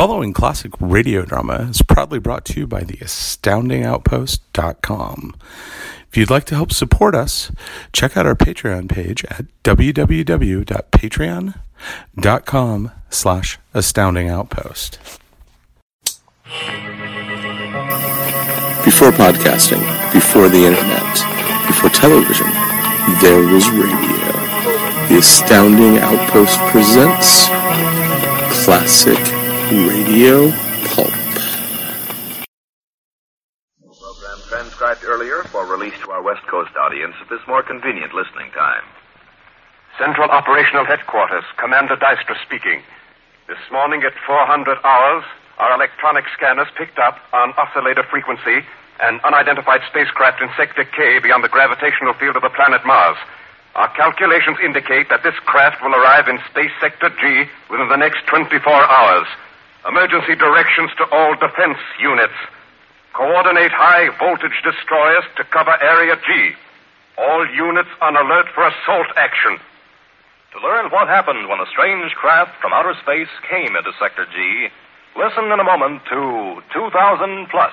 following classic radio drama is proudly brought to you by the astoundingoutpost.com. If you'd like to help support us, check out our Patreon page at www.patreon.com slash astoundingoutpost. Before podcasting, before the internet, before television, there was radio. The Astounding Outpost presents Classic Radio Pulp. Program transcribed earlier for release to our West Coast audience at this more convenient listening time. Central Operational Headquarters, Commander Dystra speaking. This morning at 400 hours, our electronic scanners picked up on oscillator frequency an unidentified spacecraft in Sector K beyond the gravitational field of the planet Mars. Our calculations indicate that this craft will arrive in Space Sector G within the next 24 hours. Emergency directions to all defense units. Coordinate high voltage destroyers to cover Area G. All units on alert for assault action. To learn what happened when a strange craft from outer space came into Sector G, listen in a moment to 2000 Plus.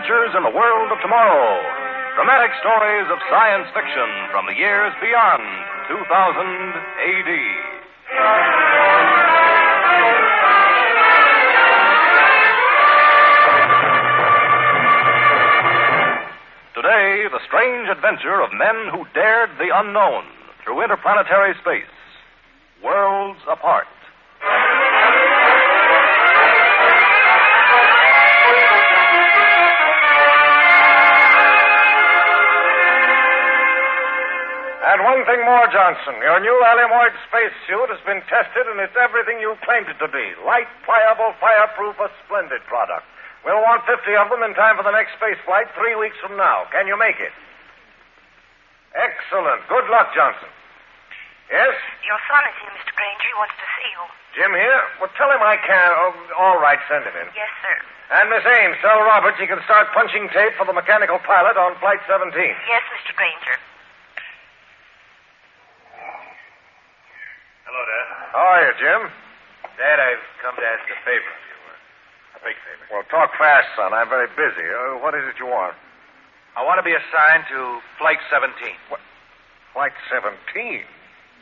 Adventures in the world of tomorrow. Dramatic stories of science fiction from the years beyond 2000 AD. Today, the strange adventure of men who dared the unknown through interplanetary space. Worlds apart. One thing more, Johnson. Your new Alimoid spacesuit has been tested, and it's everything you claimed it to be. Light, pliable, fireproof, a splendid product. We'll want 50 of them in time for the next space flight three weeks from now. Can you make it? Excellent. Good luck, Johnson. Yes? Your son is here, Mr. Granger. He wants to see you. Jim here? Well, tell him I can. Oh, all right, send him in. Yes, sir. And Miss Ames, tell Roberts he can start punching tape for the mechanical pilot on Flight 17. Yes, Mr. Granger. Hello, Dad. How are you, Jim? Dad, I've come to ask a favor of you. uh, A big favor. Well, talk fast, son. I'm very busy. Uh, what is it you want? I want to be assigned to Flight 17. Flight 17?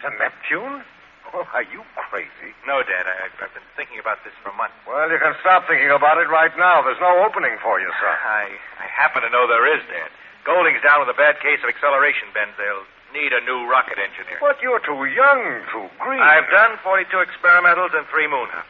To Neptune? Well, are you crazy? No, Dad. I, I've been thinking about this for months. Well, you can stop thinking about it right now. There's no opening for you, son. I, I happen to know there is, Dad. Golding's down with a bad case of acceleration bends. Need a new rocket engineer. But you're too young, too green. I've done 42 experimentals and three moon hops.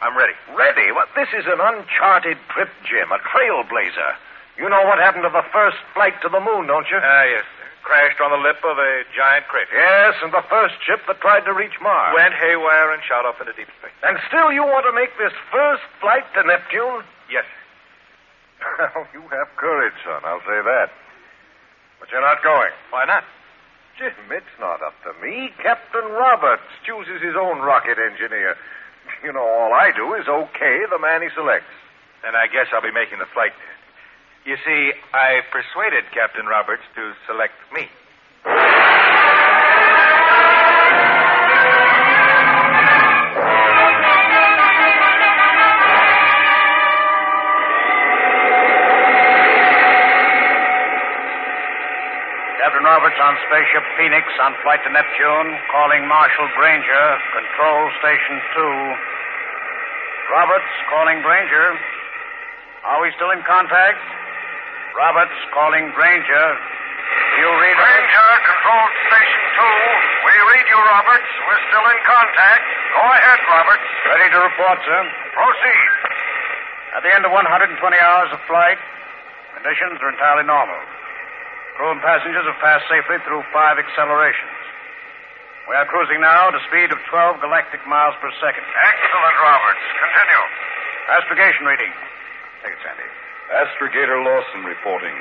I'm ready. Ready? What? This is an uncharted trip, Jim. A trailblazer. You know what happened to the first flight to the moon, don't you? Ah, yes, sir. Crashed on the lip of a giant crater. yes, and the first ship that tried to reach Mars. Went haywire and shot off into deep space. And still you want to make this first flight to Neptune? Yes, sir. Well, you have courage, son. I'll say that. But you're not going. Why not? Jim, it's not up to me. Captain Roberts chooses his own rocket engineer. You know, all I do is okay the man he selects. Then I guess I'll be making the flight. You see, I persuaded Captain Roberts to select me. Roberts on spaceship Phoenix on flight to Neptune, calling Marshal Granger, control station two. Roberts calling Granger. Are we still in contact? Roberts calling Granger. Do you read us? Granger, control station two. We read you, Roberts. We're still in contact. Go ahead, Roberts. Ready to report, sir. Proceed. At the end of 120 hours of flight, conditions are entirely normal. Crew and passengers have passed safely through five accelerations. We are cruising now at a speed of 12 galactic miles per second. Excellent, Roberts. Continue. Astrogation reading. Take it, Sandy. Astrogator Lawson reporting.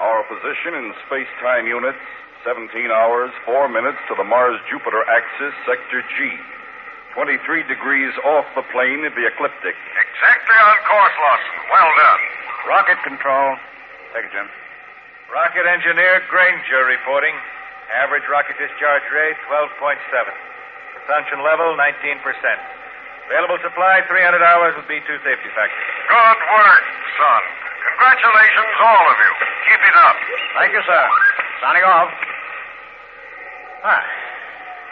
Our position in space time units 17 hours, 4 minutes to the Mars Jupiter axis, sector G. 23 degrees off the plane of the ecliptic. Exactly on course, Lawson. Well done. Rocket control. Take it, Jim. Rocket engineer Granger reporting. Average rocket discharge rate 12.7. Propulsion level 19%. Available supply 300 hours with B2 safety factor. Good work, son. Congratulations, all of you. Keep it up. Thank you, sir. Signing off. Hi.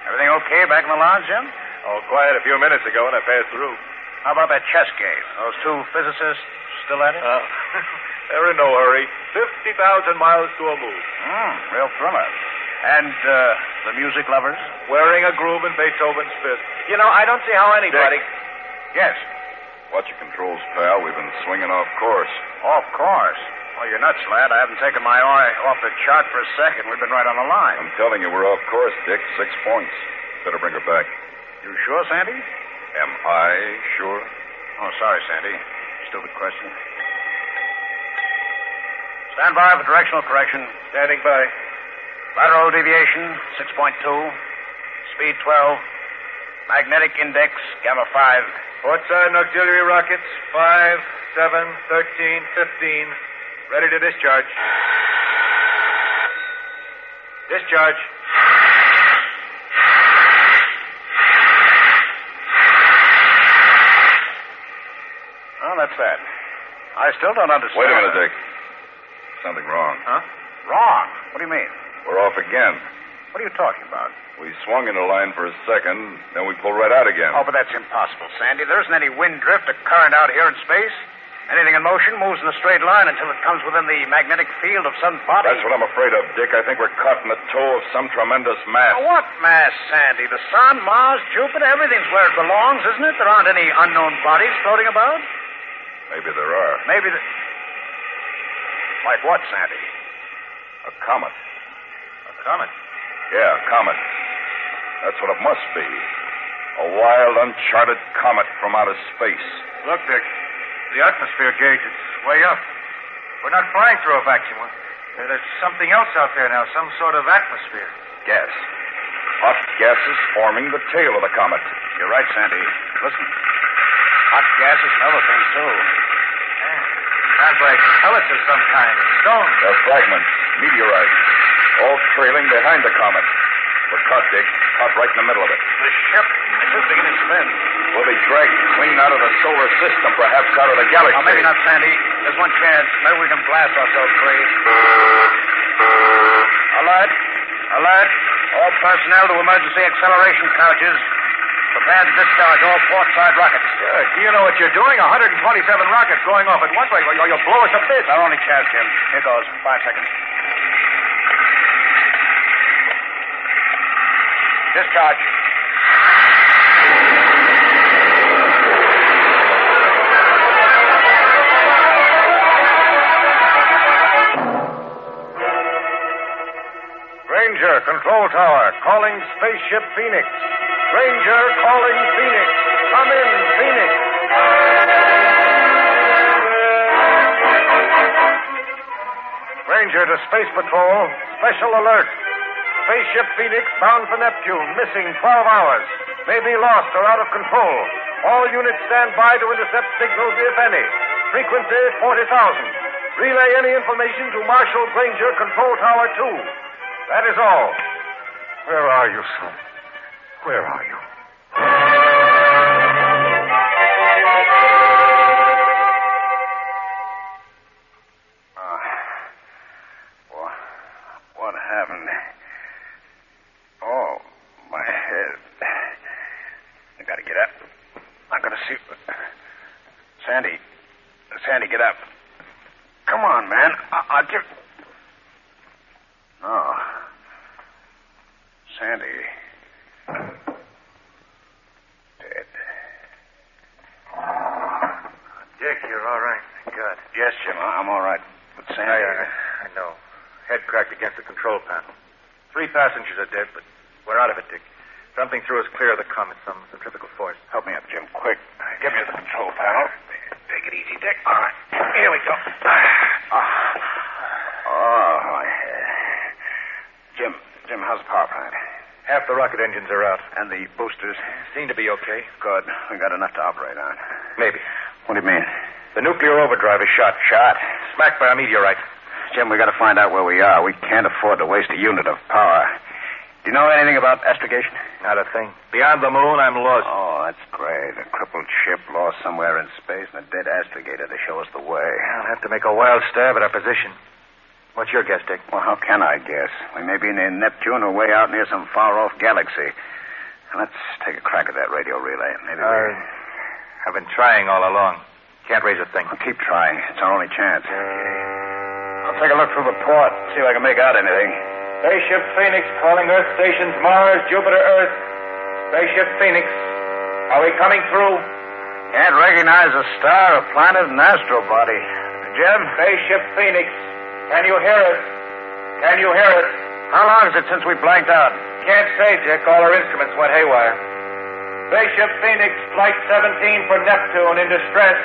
Everything okay back in the lounge, Jim? All quiet a few minutes ago when I passed through. How about that chess game? Those two physicists still at it? Uh, they're in no hurry. 50,000 miles to a move. Hmm, real thriller. And uh, the music lovers? Wearing a groove in Beethoven's fifth. You know, I don't see how anybody. Yes. Watch your controls, pal. We've been swinging off course. Off course. Well, you're nuts, lad. I haven't taken my eye off the chart for a second. We've been right on the line. I'm telling you, we're off course, Dick. Six points. Better bring her back. You sure, Sandy? Am I sure? Oh, sorry, Sandy. Stupid question. Stand by for directional correction. Standing by. Lateral deviation, 6.2. Speed 12. Magnetic index, gamma 5. Port side and auxiliary rockets 5, 7, 13, 15. Ready to discharge. Discharge. Oh, that's that. I still don't understand. Wait a minute, Dick. Something wrong. Huh? Wrong. What do you mean? We're off again. What are you talking about? We swung into line for a second, then we pulled right out again. Oh, but that's impossible, Sandy. There isn't any wind drift or current out here in space. Anything in motion moves in a straight line until it comes within the magnetic field of some body. That's what I'm afraid of, Dick. I think we're caught in the tow of some tremendous mass. Now, what mass, Sandy? The sun, Mars, Jupiter, everything's where it belongs, isn't it? There aren't any unknown bodies floating about. Maybe there are. Maybe the. Like what, Sandy? A comet. A comet. Yeah, a comet. That's what it must be. A wild, uncharted comet from outer space. Look, Dick. The atmosphere gauge, is way up. We're not flying through a vacuum. There's something else out there now, some sort of atmosphere. Gas. Hot gases forming the tail of the comet. You're right, Sandy. Listen. Hot gases and other things, too. Sounds like pellets of some kind. Stones. They're fragments, meteorites, all trailing behind the comet. We're caught, Dick. Caught right in the middle of it. The ship is beginning to spin. We'll be dragged clean out of the solar system, perhaps out of the galaxy. Oh, maybe not, Sandy. There's one chance. Maybe we can blast ourselves free. Alert. Alert. All personnel to emergency acceleration couches. Prepare to discharge all port side rockets. Uh, do you know what you're doing? 127 rockets going off at once. You'll, you'll blow us up bit. Our only chance, Jim. Here goes. Five seconds. Discharge. Granger, control tower, calling Spaceship Phoenix. Granger calling Phoenix. Phoenix. Granger to Space Patrol, special alert. Spaceship Phoenix bound for Neptune, missing 12 hours. May be lost or out of control. All units stand by to intercept signals, if any. Frequency 40,000. Relay any information to Marshal Granger, Control Tower 2. That is all. Where are you, son? Where are you? Are dead, but we're out of it, Dick. Something threw us clear of the comet, some centrifugal force. Help me up, Jim, quick. Give me the control panel. Take it easy, Dick. All right. Here we go. Oh, my head. Jim, Jim, how's the power plant? Half the rocket engines are out. And the boosters? Seem to be okay. Good. We got enough to operate on. Maybe. What do you mean? The nuclear overdrive is shot. Shot? Smacked by a meteorite. Jim, we got to find out where we are. We can't afford to waste a unit of power. Do you know anything about astrogation? Not a thing. Beyond the moon, I'm lost. Oh, that's great. A crippled ship lost somewhere in space and a dead astrogator to show us the way. I'll have to make a wild stab at our position. What's your guess, Dick? Well, how can I guess? We may be near Neptune or way out near some far-off galaxy. Let's take a crack at that radio relay. Maybe Uh. I've been trying all along. Can't raise a thing. Well, keep trying. It's our only chance. I'll take a look through the port, see if I can make out anything. Spaceship Phoenix calling Earth stations Mars, Jupiter, Earth. Spaceship Phoenix. Are we coming through? Can't recognize a star, a planet, an astro body. Jim? Spaceship Phoenix. Can you hear us? Can you hear us? How long is it since we blanked out? Can't say, Dick. All our instruments went haywire. Spaceship Phoenix, Flight 17 for Neptune in distress.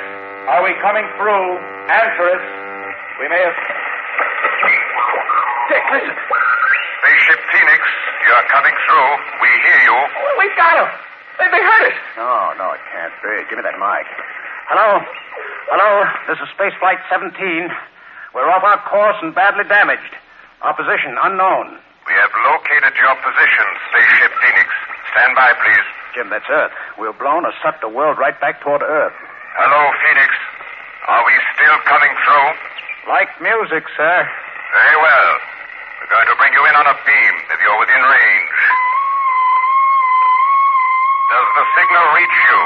Are we coming through? Answer us. We may have. Dick, listen. Spaceship Phoenix, you're coming through. We hear you. Oh, we've got him. They, they heard us. No, no, it can't be. Give me that mic. Hello? Hello? This is Space Flight 17. We're off our course and badly damaged. Our position unknown. We have located your position, Spaceship Phoenix. Stand by, please. Jim, that's Earth. We're blown or sucked the world right back toward Earth. Hello, Phoenix. Are we still coming through? Like music, sir. Very well. We're going to bring you in on a beam if you're within range. Does the signal reach you?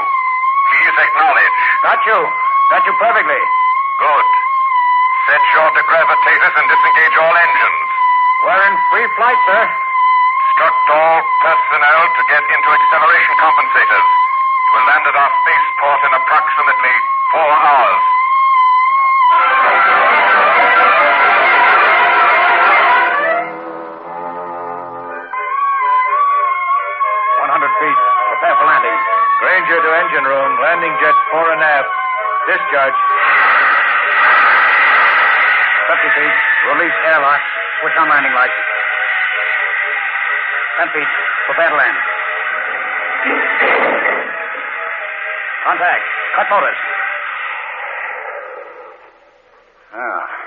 Please acknowledge. Got you. Got you perfectly. Good. Set your degravitators and disengage all engines. We're in free flight, sir. Instruct all personnel to get into acceleration compensators. You will land at our spaceport in approximately four hours. To engine room. Landing jet fore and aft. Discharge. 50 feet. Release airlock. Switch on landing lights. 10 feet. Prepare to land. Contact. Cut motors. Ah,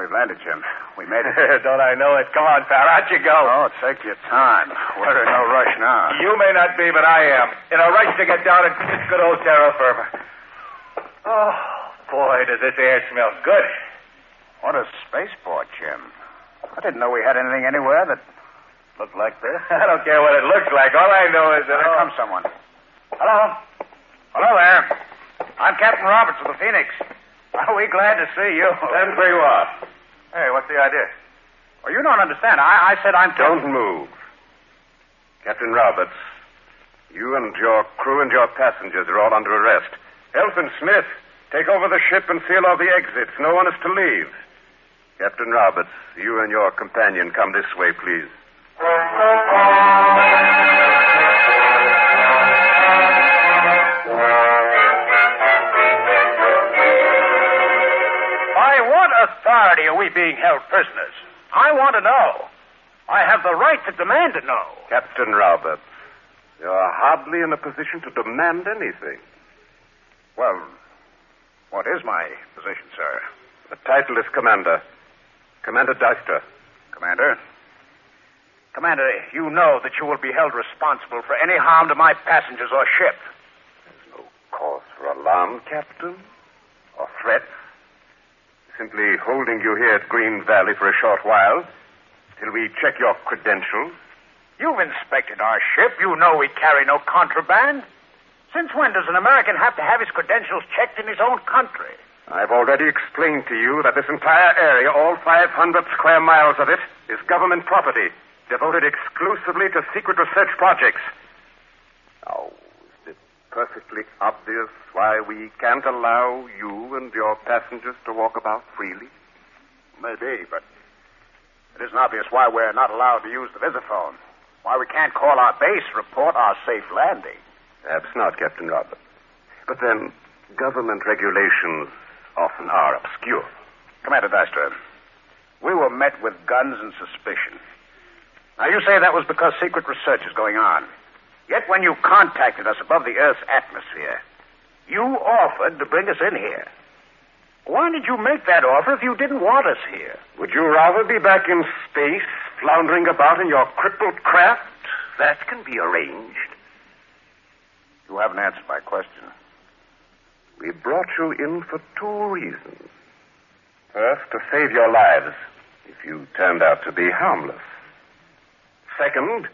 we've landed, Jim. We made it. Don't I know it? Come on, pal. Out you go. Oh, take your time. We're in no rush now. You may not be, but I am. In a rush to get down and good old terra firma. Oh, boy, does this air smell good. What a spaceport, Jim. I didn't know we had anything anywhere that looked like this. I don't care what it looks like. All I know is that. There comes someone. Hello. Hello there. I'm Captain Roberts of the Phoenix. Are we glad to see you? Then for you are. Hey, what's the idea? Well, you don't understand. I, I said I'm Don't move. Captain Roberts, you and your crew and your passengers are all under arrest. Elfin Smith, take over the ship and seal all the exits. No one is to leave. Captain Roberts, you and your companion come this way, please. Authority are we being held prisoners? I want to know. I have the right to demand to know. Captain Roberts, you're hardly in a position to demand anything. Well, what is my position, sir? The title is Commander. Commander Dystra. Commander? Commander, you know that you will be held responsible for any harm to my passengers or ship. There's no cause for alarm, Captain? Or threat? Simply holding you here at Green Valley for a short while till we check your credentials. You've inspected our ship. You know we carry no contraband. Since when does an American have to have his credentials checked in his own country? I've already explained to you that this entire area, all 500 square miles of it, is government property, devoted exclusively to secret research projects. Now, perfectly obvious why we can't allow you and your passengers to walk about freely? Maybe, but it isn't obvious why we're not allowed to use the visiphone. Why we can't call our base, report our safe landing. Perhaps not, Captain Robert. But then, government regulations often are obscure. Commander Dystra, we were met with guns and suspicion. Now, you say that was because secret research is going on. Yet when you contacted us above the Earth's atmosphere, you offered to bring us in here. Why did you make that offer if you didn't want us here? Would you rather be back in space, floundering about in your crippled craft? That can be arranged. You haven't answered my question. We brought you in for two reasons. First, to save your lives, if you turned out to be harmless. Second,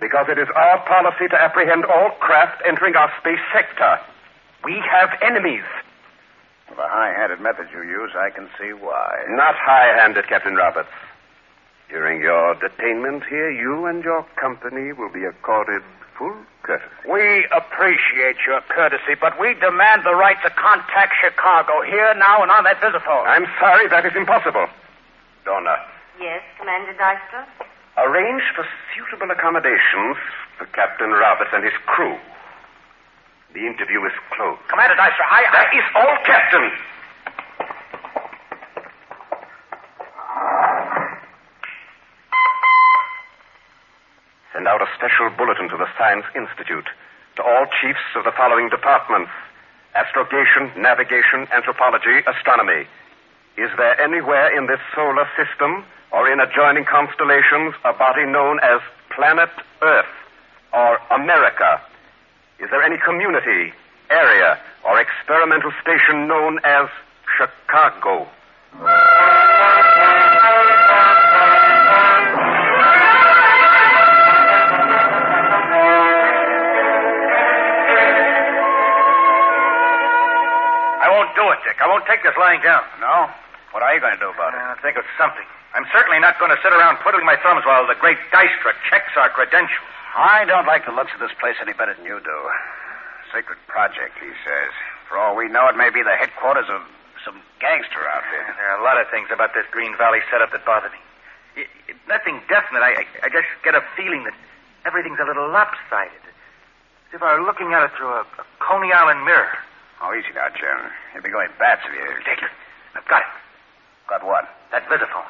because it is our policy to apprehend all craft entering our space sector. We have enemies. The high-handed method you use, I can see why. Not high-handed, Captain Roberts. During your detainment here, you and your company will be accorded full courtesy. We appreciate your courtesy, but we demand the right to contact Chicago here, now, and on that visiphone. I'm sorry, that is impossible. Donna, Yes, Commander Dystra? Arrange for suitable accommodations for Captain Roberts and his crew. The interview is closed. Commander Dystra, I... I... That is all, Captain. Send out a special bulletin to the Science Institute, to all chiefs of the following departments astrogation, navigation, anthropology, astronomy. Is there anywhere in this solar system or in adjoining constellations a body known as planet Earth or America? Is there any community, area, or experimental station known as Chicago? I won't do it, Dick. I won't take this lying down. No? What are you going to do about it? Uh, think of something. I'm certainly not going to sit around twiddling my thumbs while the great Dystra checks our credentials. I don't like the looks of this place any better than you do. Secret project, he says. For all we know, it may be the headquarters of some gangster out There There are a lot of things about this Green Valley setup that bother me. It, it, nothing definite. I, I, I just get a feeling that everything's a little lopsided. As if I were looking at it through a, a Coney Island mirror. Oh, easy now, Jim. You'll be going bats if you... Dick, I've got it. Got what? That visiphone.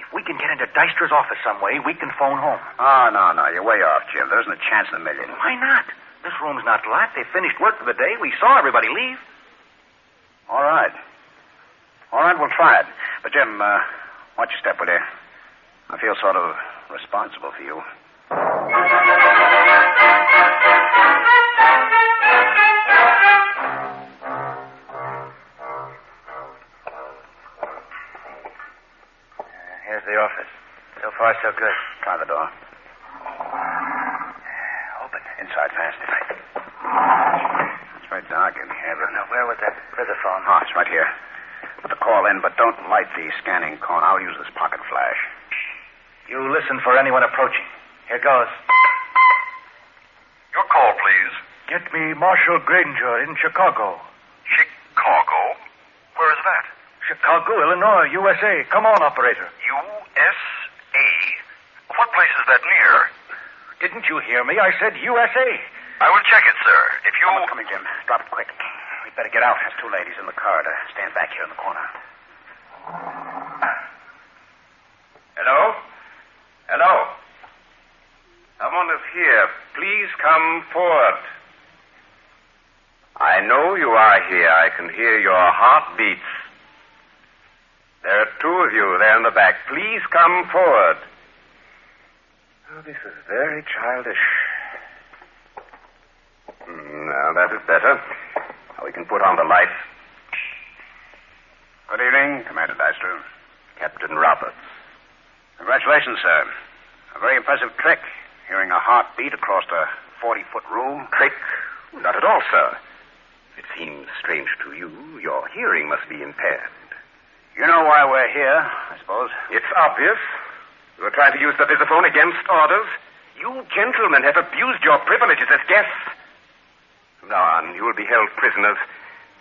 If we can get into Dystra's office some way, we can phone home. Oh, no, no. You're way off, Jim. There isn't a chance in a million. Why not? This room's not locked. They finished work for the day. We saw everybody leave. All right. All right, we'll try it. But, Jim, uh, why don't step with you? I feel sort of responsible for you. Here's the office. So far, so good. Try the door. Open. Inside fast. It's very dark in here, but... Now, where was that visiphone? Oh, it's right here. Put the call in, but don't light the scanning cone. I'll use this pocket flash. You listen for anyone approaching. Here goes. Your call, please. Get me Marshal Granger in Chicago. Chicago? Where is that? Chicago, Illinois, USA. Come on, operator. USA. What place is that near? Didn't you hear me? I said USA. I will check it, sir. If you. Come on, come in, Jim. Drop it quick. We'd better get out. There's two ladies in the corridor. Stand back here in the corner. Hello? Hello? Someone is here. Please come forward. I know you are here. I can hear your heartbeats. There are two of you there in the back. Please come forward. Oh, this is very childish. Hmm, Now, that is better. Now we can put on the lights. Good evening, Commander Dystra. Captain Roberts. Congratulations, sir. A very impressive trick. Hearing a heartbeat across a 40-foot room. Trick? Not at all, sir. It seems strange to you. Your hearing must be impaired. You know why we're here, I suppose. It's obvious. You are trying to use the visiphone against orders. You gentlemen have abused your privileges as guests. From now on, you will be held prisoners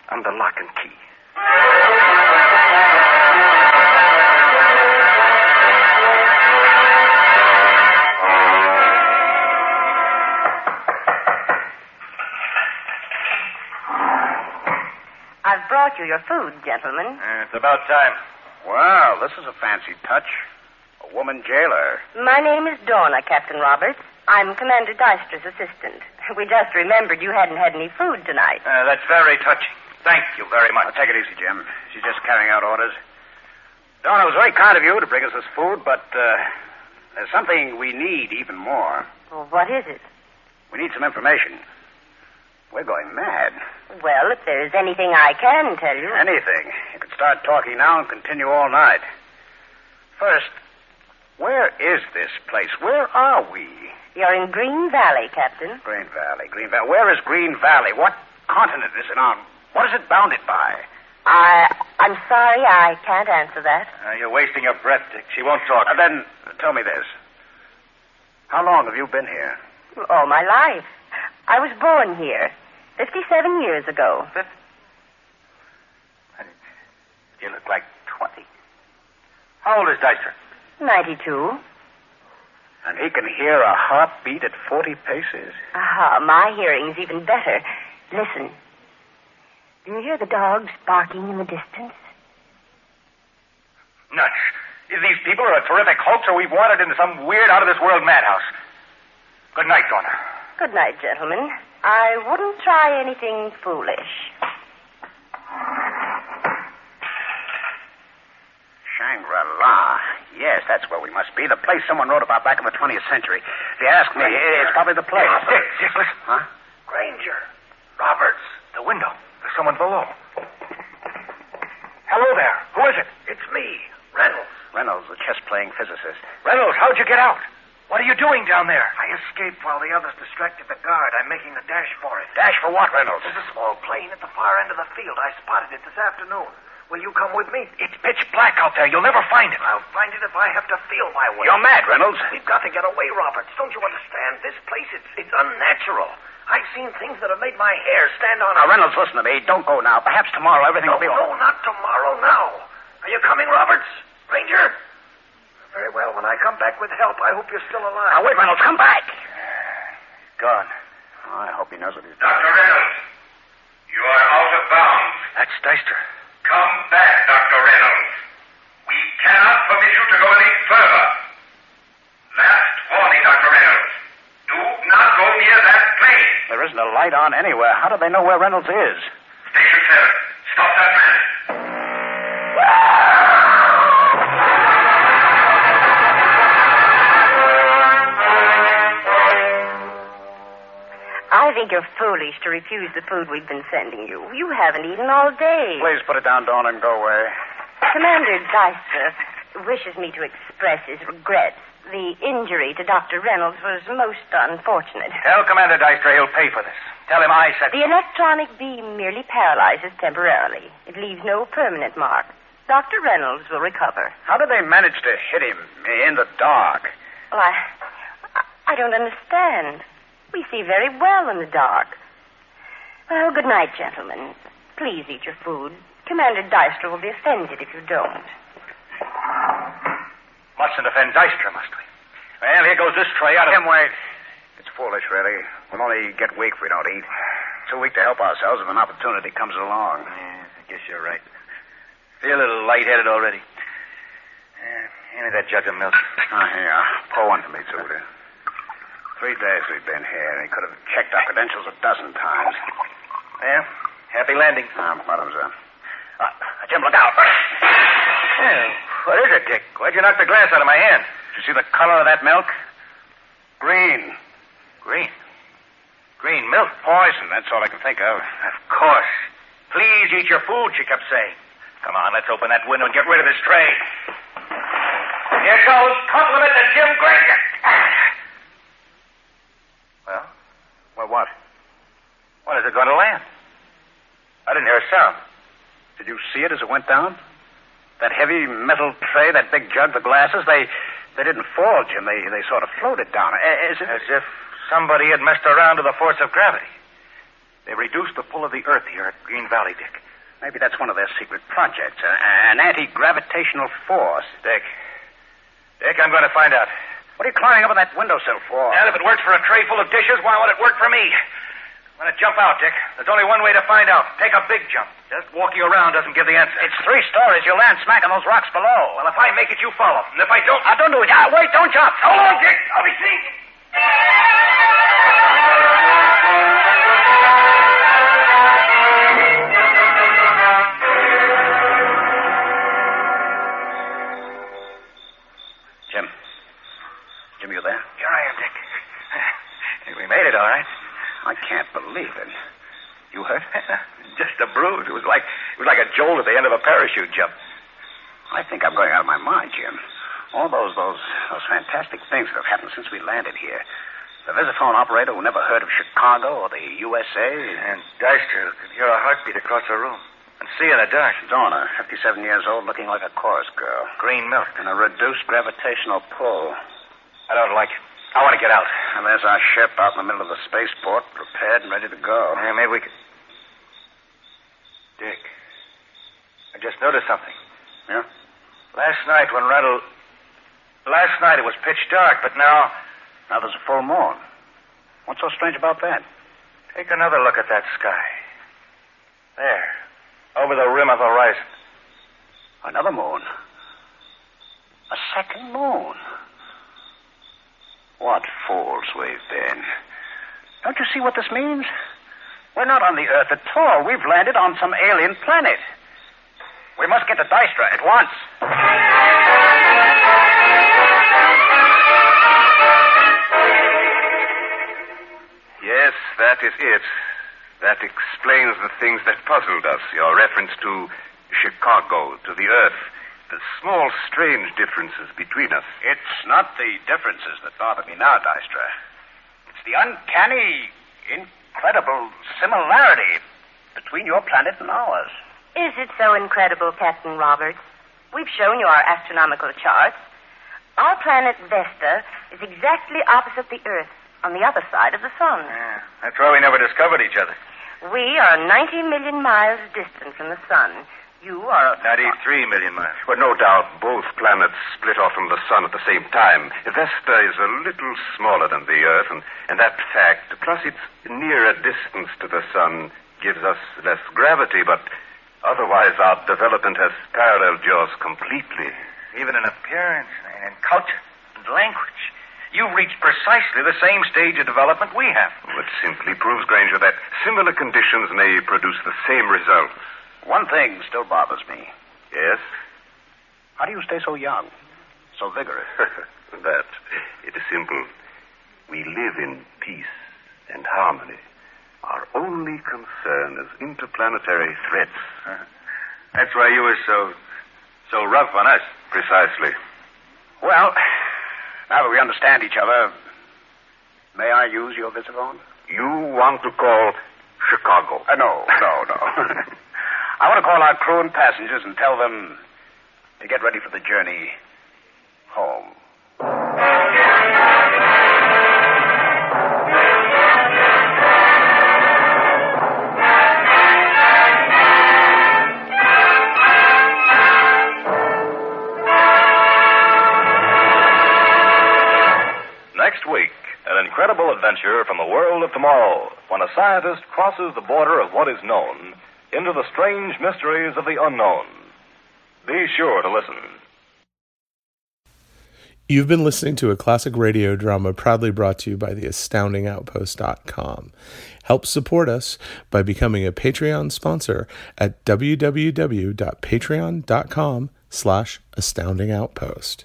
under lock and key. Brought you your food, gentlemen. Uh, it's about time. Well, this is a fancy touch. A woman jailer. My name is Donna, Captain Roberts. I'm Commander Dystra's assistant. We just remembered you hadn't had any food tonight. Uh, that's very touching. Thank you very much. Now, take it easy, Jim. She's just carrying out orders. Donna, it was very kind of you to bring us this food, but uh, there's something we need even more. Well, what is it? We need some information. We're going mad. Well, if there's anything I can tell you. Anything. You could start talking now and continue all night. First, where is this place? Where are we? You're in Green Valley, Captain. Green Valley. Green Valley. Where is Green Valley? What continent is it on? What is it bounded by? I, I'm sorry, I can't answer that. Uh, you're wasting your breath, Dick. She won't talk. Uh, then, tell me this. How long have you been here? All my life. I was born here 57 years ago. You look like 20. How old is Dystra? 92. And he can hear a heartbeat at 40 paces. Aha, my hearing's even better. Listen. Do you hear the dogs barking in the distance? Nuts. These people are a terrific hoax, or we've wandered into some weird, out of this world madhouse. Good night, Donna. Good night, gentlemen. I wouldn't try anything foolish. Shangri-La. Yes, that's where we must be. The place someone wrote about back in the 20th century. If you ask me, it's probably the place. Dick, Dick, listen. Huh? Granger. Roberts. The window. There's someone below. Hello there. Who is it? It's me, Reynolds. Reynolds, the chess-playing physicist. Reynolds, how'd you get out? What are you doing down there? I escaped while the others distracted the guard. I'm making a dash for it. Dash for what, Reynolds? There's a small plane at the far end of the field. I spotted it this afternoon. Will you come with me? It's pitch black out there. You'll never find it. I'll find it if I have to feel my way. You're mad, Reynolds. We've got to get away, Roberts. Don't you understand? This place, it's, it's unnatural. I've seen things that have made my hair stand on Now, end. Reynolds, listen to me. Don't go now. Perhaps tomorrow everything No, will be all no, not tomorrow, now. Are you coming, Roberts? Granger? Very well. When I come back with help, I hope you're still alive. Now, wait, Reynolds. Come back. Uh, Gone. Oh, I hope he knows what he's doing. Dr. Reynolds, you are out of bounds. That's Dystra. Come back, Dr. Reynolds. We cannot permit you to go any further. Last warning, Dr. Reynolds. Do not go near that plane. There isn't a light on anywhere. How do they know where Reynolds is? Station 7, think you're foolish to refuse the food we've been sending you. You haven't eaten all day. Please put it down, Dawn, and go away. Commander Dystra wishes me to express his regrets. The injury to Dr. Reynolds was most unfortunate. Tell Commander Dystra he'll pay for this. Tell him I said. The electronic beam merely paralyzes temporarily. It leaves no permanent mark. Dr. Reynolds will recover. How did they manage to hit him in the dark? Well, I, I don't understand. We see very well in the dark. Well, good night, gentlemen. Please eat your food. Commander Dystra will be offended if you don't. Mustn't offend Dystra, must we? Well, here goes this tray out of... Him, wait. It's foolish, really. We'll only get weak if we don't eat. Too weak to help ourselves if an opportunity comes along. Yeah, I guess you're right. Feel a little lightheaded already. Yeah, hand me that jug of milk. Oh, here. Pour one for me, too, will you? Three days we've been here, and he could have checked our credentials a dozen times. Yeah, happy landing. Ah, bottoms up. Uh, Jim, look out. Yeah, what is it, Dick? Why'd you knock the glass out of my hand? Did you see the color of that milk? Green. Green. Green milk? Poison, that's all I can think of. Of course. Please eat your food, she kept saying. Come on, let's open that window and get rid of this tray. Here goes compliment to Jim Granger. Well, Well, what? when is it going to land? I didn't hear a sound. Did you see it as it went down? That heavy metal tray, that big jug, the glasses, they they didn't fall, Jim. They they sort of floated down. Is it? As if somebody had messed around with the force of gravity. They reduced the pull of the Earth here at Green Valley, Dick. Maybe that's one of their secret projects. An anti-gravitational force. Dick. Dick, I'm going to find out. What are you climbing up on that windowsill for? And if it works for a tray full of dishes, why won't it work for me? I'm gonna jump out, Dick. There's only one way to find out. Take a big jump. Just walking around doesn't give the answer. It's three stories. You'll land smack on those rocks below. Well, if I make it, you follow. And if I don't... I don't do it. Ah, wait, don't jump. Hold on, Dick. I'll be seen. Jim. I can't believe it. You hurt? Just a bruise. It was like it was like a jolt at the end of a parachute jump. I think I'm going out of my mind, Jim. All those those those fantastic things that have happened since we landed here. The visiphone operator who never heard of Chicago or the USA. And Dystra could hear a heartbeat across the room and see in the dark. Donna, 57 years old, looking like a chorus girl. Green milk. And a reduced gravitational pull. I don't like it. I want to get out. And there's our ship out in the middle of the spaceport, prepared and ready to go. Yeah, maybe we could. Dick, I just noticed something. Yeah? Last night when Randall. Last night it was pitch dark, but now. Now there's a full moon. What's so strange about that? Take another look at that sky. There, over the rim of the horizon. Another moon. A second moon. What fools we've been. Don't you see what this means? We're not on the Earth at all. We've landed on some alien planet. We must get to Dystra at once. Yes, that is it. That explains the things that puzzled us. Your reference to Chicago, to the Earth, the small, strange differences between us. It's not the differences that bother me now, Dystra. It's the uncanny, incredible similarity between your planet and ours. Is it so incredible, Captain Roberts? We've shown you our astronomical charts. Our planet Vesta is exactly opposite the Earth, on the other side of the sun. Yeah, that's why we never discovered each other. We are 90 million miles distant from the sun. You are 93 million miles. But no doubt both planets split off from the sun at the same time. Vesta is a little smaller than the Earth, and, and that fact, plus its nearer distance to the sun, gives us less gravity, but otherwise our development has paralleled yours completely. Even in appearance and in culture and language. You've reached precisely the same stage of development we have. It simply proves, Granger, that similar conditions may produce the same results. One thing still bothers me. Yes? How do you stay so young? So vigorous? that. It is simple. We live in peace and harmony. Our only concern is interplanetary threats. That's why you were so so rough on us. Precisely. Well, now that we understand each other, may I use your visiphone? You want to call Chicago? Uh, no, no, no. I want to call our crew and passengers and tell them to get ready for the journey home. Next week, an incredible adventure from the world of tomorrow when a scientist crosses the border of what is known into the strange mysteries of the unknown. Be sure to listen. You've been listening to a classic radio drama proudly brought to you by the astoundingoutpost.com. Help support us by becoming a Patreon sponsor at www.patreon.com slash astoundingoutpost.